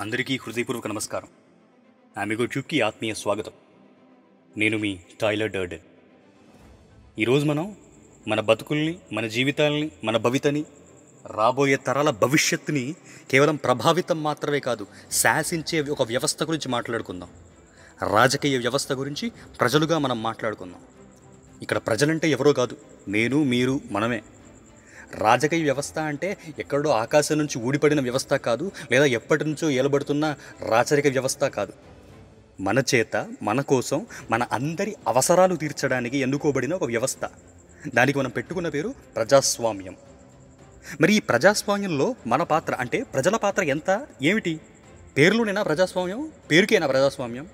అందరికీ హృదయపూర్వక నమస్కారం. ఆమెగో ట్యూబ్కి ఆత్మీయ స్వాగతం. నేను మీ టైలర్ డర్డెన్. ఈరోజు మనం మన బతుకుల్ని మన జీవితాల్ని మన భవితని రాబోయే తరాల భవిష్యత్తుని కేవలం ప్రభావితం మాత్రమే కాదు శాసించే ఒక వ్యవస్థ గురించి మాట్లాడుకుందాం. రాజకీయ వ్యవస్థ గురించి ప్రజలుగా మనం మాట్లాడుకుందాం. ఇక్కడ ప్రజలంటే ఎవరో కాదు నేను మీరు మనమే. రాజకీయ వ్యవస్థ అంటే ఎక్కడో ఆకాశం నుంచి ఊడిపడిన వ్యవస్థ కాదు లేదా ఎప్పటి నుంచో ఏలబడుతున్న రాచరిక వ్యవస్థ కాదు. మన చేత మన కోసం మన అందరి అవసరాలు తీర్చడానికి ఎన్నుకోబడిన ఒక వ్యవస్థ. దానికి మనం పెట్టుకున్న పేరు ప్రజాస్వామ్యం. మరి ఈ ప్రజాస్వామ్యంలో మన పాత్ర అంటే ప్రజల పాత్ర ఎంత? ఏమిటి? పేరులోనేనా ప్రజాస్వామ్యం? పేరుకేనా ప్రజాస్వామ్యం?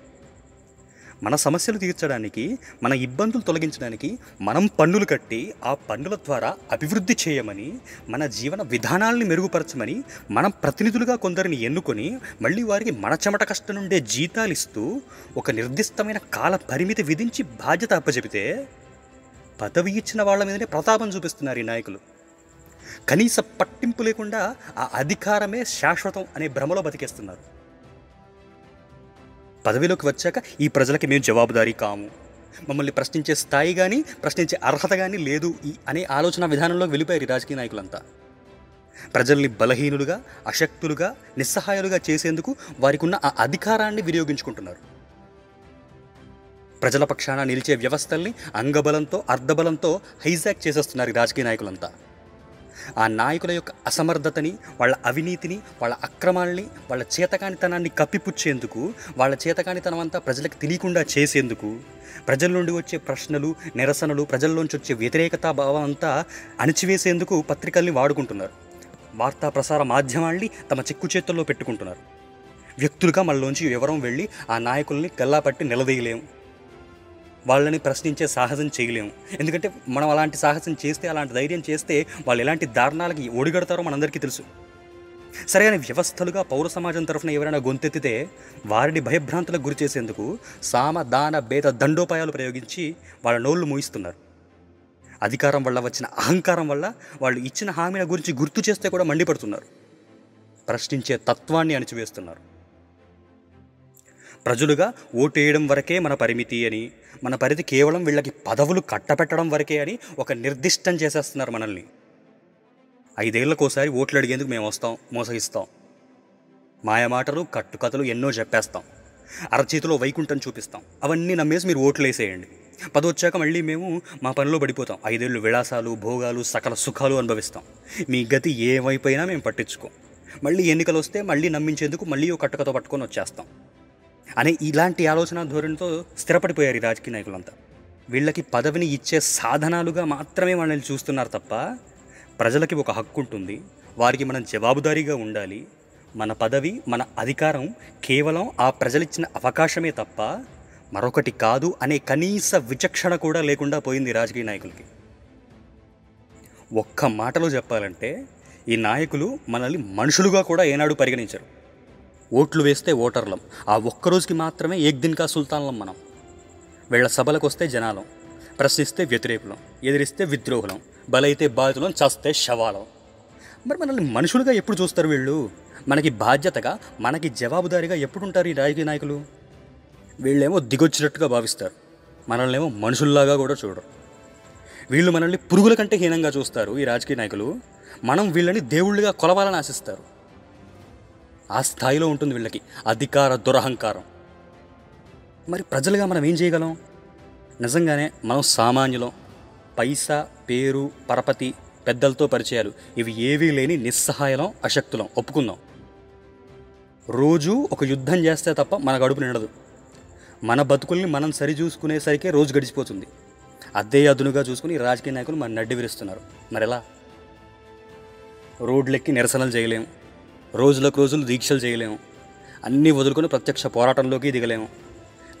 మన సమస్యలు తీర్చడానికి మన ఇబ్బందులు తొలగించడానికి మనం పన్నులు కట్టి ఆ పన్నుల ద్వారా అభివృద్ధి చేయమని మన జీవన విధానాల్ని మెరుగుపరచమని మనం ప్రతినిధులుగా కొందరిని ఎన్నుకొని మళ్ళీ వారికి మన చెమట కష్టం నుండే జీతాలు ఇస్తూ ఒక నిర్దిష్టమైన కాల పరిమితి విధించి బాధ్యత అప్పచెపితే పదవి ఇచ్చిన వాళ్ళ మీదనే ప్రతాపం చూపిస్తున్నారు ఈ నాయకులు. కనీస పట్టింపు లేకుండా ఆ అధికారమే శాశ్వతం అనే భ్రమలో బతికేస్తున్నారు. పదవిలోకి వచ్చాక ఈ ప్రజలకి మేము జవాబుదారీ కాము. మమ్మల్ని ప్రశ్నించే స్థాయి కానీ ప్రశ్నించే అర్హత కానీ లేదు ఈ అనే ఆలోచన విధానంలో వెళ్ళిపోయారు ఈ రాజకీయ నాయకులంతా. ప్రజల్ని బలహీనులుగా అశక్తులుగా నిస్సహాయాలుగా చేసేందుకు వారికి ఉన్న ఆ అధికారాన్ని వినియోగించుకుంటున్నారు. ప్రజల పక్షాన నిలిచే వ్యవస్థల్ని అంగబలంతో అర్ధబలంతో హైజాక్ చేసేస్తున్నారు రాజకీయ నాయకులంతా. ఆ నాయకుల యొక్క అసమర్థతని వాళ్ళ అవినీతిని వాళ్ళ అక్రమాల్ని వాళ్ళ చేతకానితనాన్ని కప్పిపుచ్చేందుకు వాళ్ళ చేతకానితనం అంతా ప్రజలకు తెలియకుండా చేసేందుకు ప్రజల నుండి వచ్చే ప్రశ్నలు నిరసనలు ప్రజల్లోంచి వచ్చే వ్యతిరేకత భావం అంతా అణిచివేసేందుకు పత్రికల్ని వాడుకుంటున్నారు. వార్తా ప్రసార మాధ్యమాల్ని తమ చెక్కు చేతుల్లో పెట్టుకుంటున్నారు. వ్యక్తులుగా మనలోంచి వివరం వెళ్ళి ఆ నాయకుల్ని గల్లాపట్టి నిలదీయలేము వాళ్ళని ప్రశ్నించే సాహసం చేయలేము. ఎందుకంటే మనం అలాంటి సాహసం చేస్తే అలాంటి ధైర్యం చేస్తే వాళ్ళు ఎలాంటి దారుణాలకి ఒడిగడతారో మనందరికీ తెలుసు. సరైన వ్యవస్థలుగా పౌర సమాజం తరఫున ఎవరైనా గొంతెత్తితే వారిని భయభ్రాంతులకు గురి చేసేందుకు సామ దాన భేద దండోపాయాలు ప్రయోగించి వాళ్ళ నోళ్ళు మూయిస్తున్నారు. అధికారం వల్ల వచ్చిన అహంకారం వల్ల వాళ్ళు ఇచ్చిన హామీల గురించి గుర్తు చేస్తే కూడా మండిపడుతున్నారు. ప్రశ్నించే తత్వాన్ని అణిచివేస్తున్నారు. ప్రజలుగా ఓటేయడం వరకే మన పరిమితి అని మన పరిధి కేవలం వీళ్ళకి పదవులు కట్టపెట్టడం వరకే అని ఒక నిర్దిష్టం చేసేస్తున్నారు మనల్ని. ఐదేళ్ళకోసారి ఓట్లు అడిగేందుకు మేము వస్తాం మోసగిస్తాం. మాయమాటలు కట్టుకథలు ఎన్నో చెప్పేస్తాం. అరచేతిలో వైకుంఠం చూపిస్తాం. అవన్నీ నమ్మేసి మీరు ఓట్లు వేసేయండి పదొచ్చాక మళ్ళీ మేము మా పనిలో పడిపోతాం. ఐదేళ్ళు విలాసాలు భోగాలు సకల సుఖాలు అనుభవిస్తాం. మీ గతి ఏమైపోయినా మేము పట్టించుకోం. మళ్ళీ ఎన్నికలు వస్తే మళ్ళీ నమ్మించేందుకు మళ్ళీ ఒక కట్టుకతో పట్టుకొని వచ్చేస్తాం. అనే ఇలాంటి ఆలోచన ధోరణితో స్థిరపడిపోయారు ఈ రాజకీయ నాయకులంతా. వీళ్ళకి పదవిని ఇచ్చే సాధనాలుగా మాత్రమే మనల్ని చూస్తున్నారు తప్ప ప్రజలకి ఒక హక్కు ఉంటుంది. వారికి మనం జవాబుదారీగా ఉండాలి. మన పదవి మన అధికారం కేవలం ఆ ప్రజలిచ్చిన అవకాశమే తప్ప మరొకటి కాదు అనే కనీస విచక్షణ కూడా లేకుండా పోయింది రాజకీయ నాయకులకి. ఒక్క మాటలో చెప్పాలంటే ఈ నాయకులు మనల్ని మనుషులుగా కూడా ఏనాడు పరిగణించరు. ఓట్లు వేస్తే ఓటర్లం. ఆ ఒక్కరోజుకి మాత్రమే ఏక్ సుల్తాన్లం మనం. వీళ్ళ సభలకు వస్తే జనాలం. ప్రశ్నిస్తే వ్యతిరేకులం. ఎదిరిస్తే విద్రోహులం. బలైతే బాధితులం చస్తే శవాలం. మరి మనల్ని మనుషులుగా ఎప్పుడు చూస్తారు వీళ్ళు? మనకి బాధ్యతగా మనకి జవాబుదారీగా ఎప్పుడుంటారు ఈ రాజకీయ నాయకులు? వీళ్ళేమో దిగొచ్చినట్టుగా భావిస్తారు. మనల్నేమో మనుషుల్లాగా కూడా చూడరు. వీళ్ళు మనల్ని పురుగుల కంటే హీనంగా చూస్తారు ఈ రాజకీయ నాయకులు. మనం వీళ్ళని దేవుళ్ళుగా కొలవాలని ఆశిస్తారు. ఆ స్థాయిలో ఉంటుంది వీళ్ళకి. అధికార దురహంకారం. మరి ప్రజలుగా మనం ఏం చేయగలం? నిజంగానే మనం సామాన్యులం పైసా పేరు పరపతి పెద్దలతో పరిచయాలు. ఇవి ఏవీ లేని నిస్సహాయలం అశక్తులం. ఒప్పుకుందాం. రోజు ఒక యుద్ధం చేస్తే తప్ప మన గడుపు నిండదు. మన బతుకుల్ని మనం సరిచూసుకునేసరికే రోజు గడిచిపోతుంది. అదే అదునుగా చూసుకుని రాజకీయ నాయకులు మన నడ్డి విరుస్తున్నారు. మరి ఎలా రోడ్లెక్కి నిరసనలు చేయలేము రోజులకు రోజులు దీక్షలు చేయలేము. అన్నీ వదులుకొని ప్రత్యక్ష పోరాటంలోకి దిగలేము.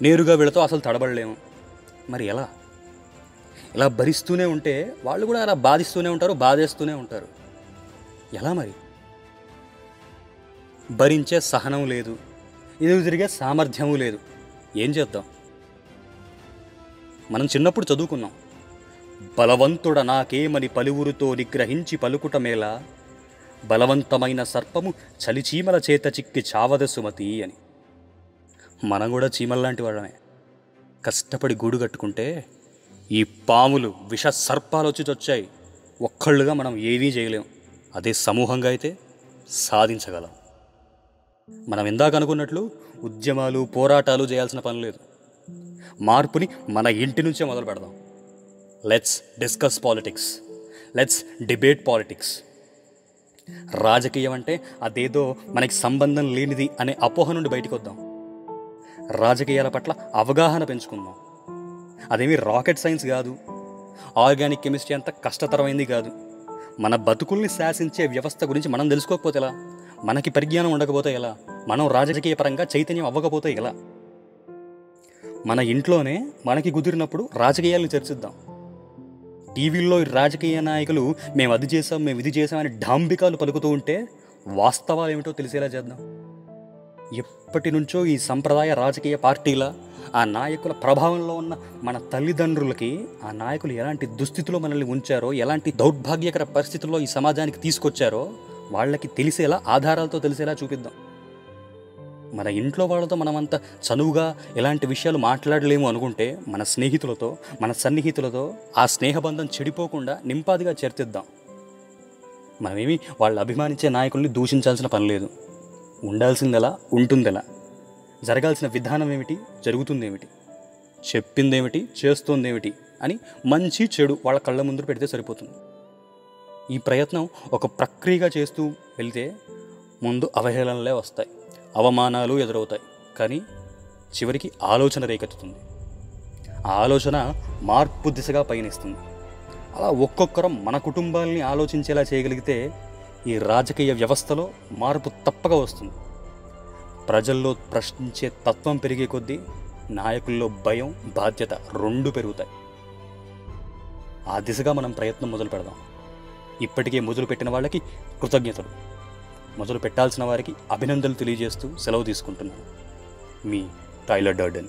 నేరుగా వీళ్ళతో అసలు తడబడలేము. మరి ఎలా? ఇలా భరిస్తూనే ఉంటే వాళ్ళు కూడా అలా బాధిస్తూనే ఉంటారు బాధేస్తూనే ఉంటారు. ఎలా మరి? భరించే సహనం లేదు. ఎదురు తిరిగే సామర్థ్యము లేదు. ఏం చేద్దాం? మనం చిన్నప్పుడు చదువుకున్నాం. బలవంతుడ నాకేమని పలువురితో నిగ్రహించి పలుకుట మేళ బలవంతమైన సర్పము చలిచీమల చేత చిక్కి చావద సుమతి అని. మనం కూడా చీమల్లాంటి వాళ్ళమే. కష్టపడి గూడు కట్టుకుంటే ఈ పాములు విష సర్పాలు వచ్చి వచ్చాయి ఒక్కళ్ళుగా మనం ఏమీ చేయలేం. అదే సమూహంగా అయితే సాధించగలం. మనం ఇందాక అనుకున్నట్లు ఉద్యమాలు పోరాటాలు చేయాల్సిన పని లేదు. మార్పుని మన ఇంటి నుంచే మొదలు పెడదాం let's discuss politics let's debate politics రాజకీయం అంటే అదేదో మనకి సంబంధం లేనిది అనే అపోహ నుండి బయటకు వద్దాం రాజకీయాల పట్ల అవగాహన పెంచుకుందాం. అదేమి రాకెట్ సైన్స్ కాదు. ఆర్గానిక్ కెమిస్ట్రీ అంత కష్టతరమైంది కాదు. మన బతుకుల్ని శాసించే వ్యవస్థ గురించి మనం తెలుసుకోకపోతే ఎలా? మనకి పరిజ్ఞానం ఉండకపోతే ఎలా? మనం రాజకీయ పరంగా చైతన్యం అవ్వకపోతే ఎలా? మన ఇంట్లోనే మనకి కుదిరినప్పుడు రాజకీయాలను చర్చిద్దాం. టీవీల్లో రాజకీయ నాయకులు మేము అది చేసాం మేము ఇది చేసామని డాంబికాలు పలుకుతూ ఉంటే వాస్తవాలు ఏమిటో తెలిసేలా చేద్దాం. ఎప్పటి నుంచో ఈ సంప్రదాయ రాజకీయ పార్టీల ఆ నాయకుల ప్రభావంలో ఉన్న మన తల్లిదండ్రులకి ఆ నాయకులు ఎలాంటి దుస్థితిలో మనల్ని ఉంచారో ఎలాంటి దౌర్భాగ్యకర పరిస్థితుల్లో ఈ సమాజానికి తీసుకొచ్చారో వాళ్ళకి తెలిసేలా ఆధారాలతో తెలిసేలా చూపిద్దాం. మన ఇంట్లో వాళ్ళతో మనమంత చనువుగా ఎలాంటి విషయాలు మాట్లాడలేము అనుకుంటే మన స్నేహితులతో మన సన్నిహితులతో ఆ స్నేహబంధం చెడిపోకుండా నింపాదిగా చర్చిద్దాం. మనమేమి వాళ్ళు అభిమానించే నాయకుల్ని దూషించాల్సిన పని లేదు. ఉండాల్సిందెలా? ఉంటుందెలా? జరగాల్సిన విధానం ఏమిటి? జరుగుతుందేమిటి? చెప్పిందేమిటి? చేస్తుందేమిటి? అని మంచి చెడు వాళ్ళ కళ్ళ ముందు పెడితే సరిపోతుంది. ఈ ప్రయత్నం ఒక ప్రక్రియగా చేస్తూ వెళ్తే ముందు అవహేళనలే వస్తాయి. అవమానాలు ఎదురవుతాయి. కానీ చివరికి ఆలోచన రేకెత్తుతుంది. ఆ ఆలోచన మార్పు దిశగా పయనిస్తుంది. అలా ఒక్కొక్కరం మన కుటుంబాల్ని ఆలోచించేలా చేయగలిగితే ఈ రాజకీయ వ్యవస్థలో మార్పు తప్పక వస్తుంది. ప్రజల్లో ప్రశ్నించే తత్వం పెరిగే కొద్దీ నాయకుల్లో భయం బాధ్యత రెండు పెరుగుతాయి. ఆ దిశగా మనం ప్రయత్నం మొదలు పెడదాం ఇప్పటికే మొదలు పెట్టిన వాళ్ళకి కృతజ్ఞతలు. మొదలు పెట్టాల్సిన వారికి అభినందనలు తెలియజేస్తూ సెలవు తీసుకుంటున్నాను. మీ టైలర్ డర్డన్.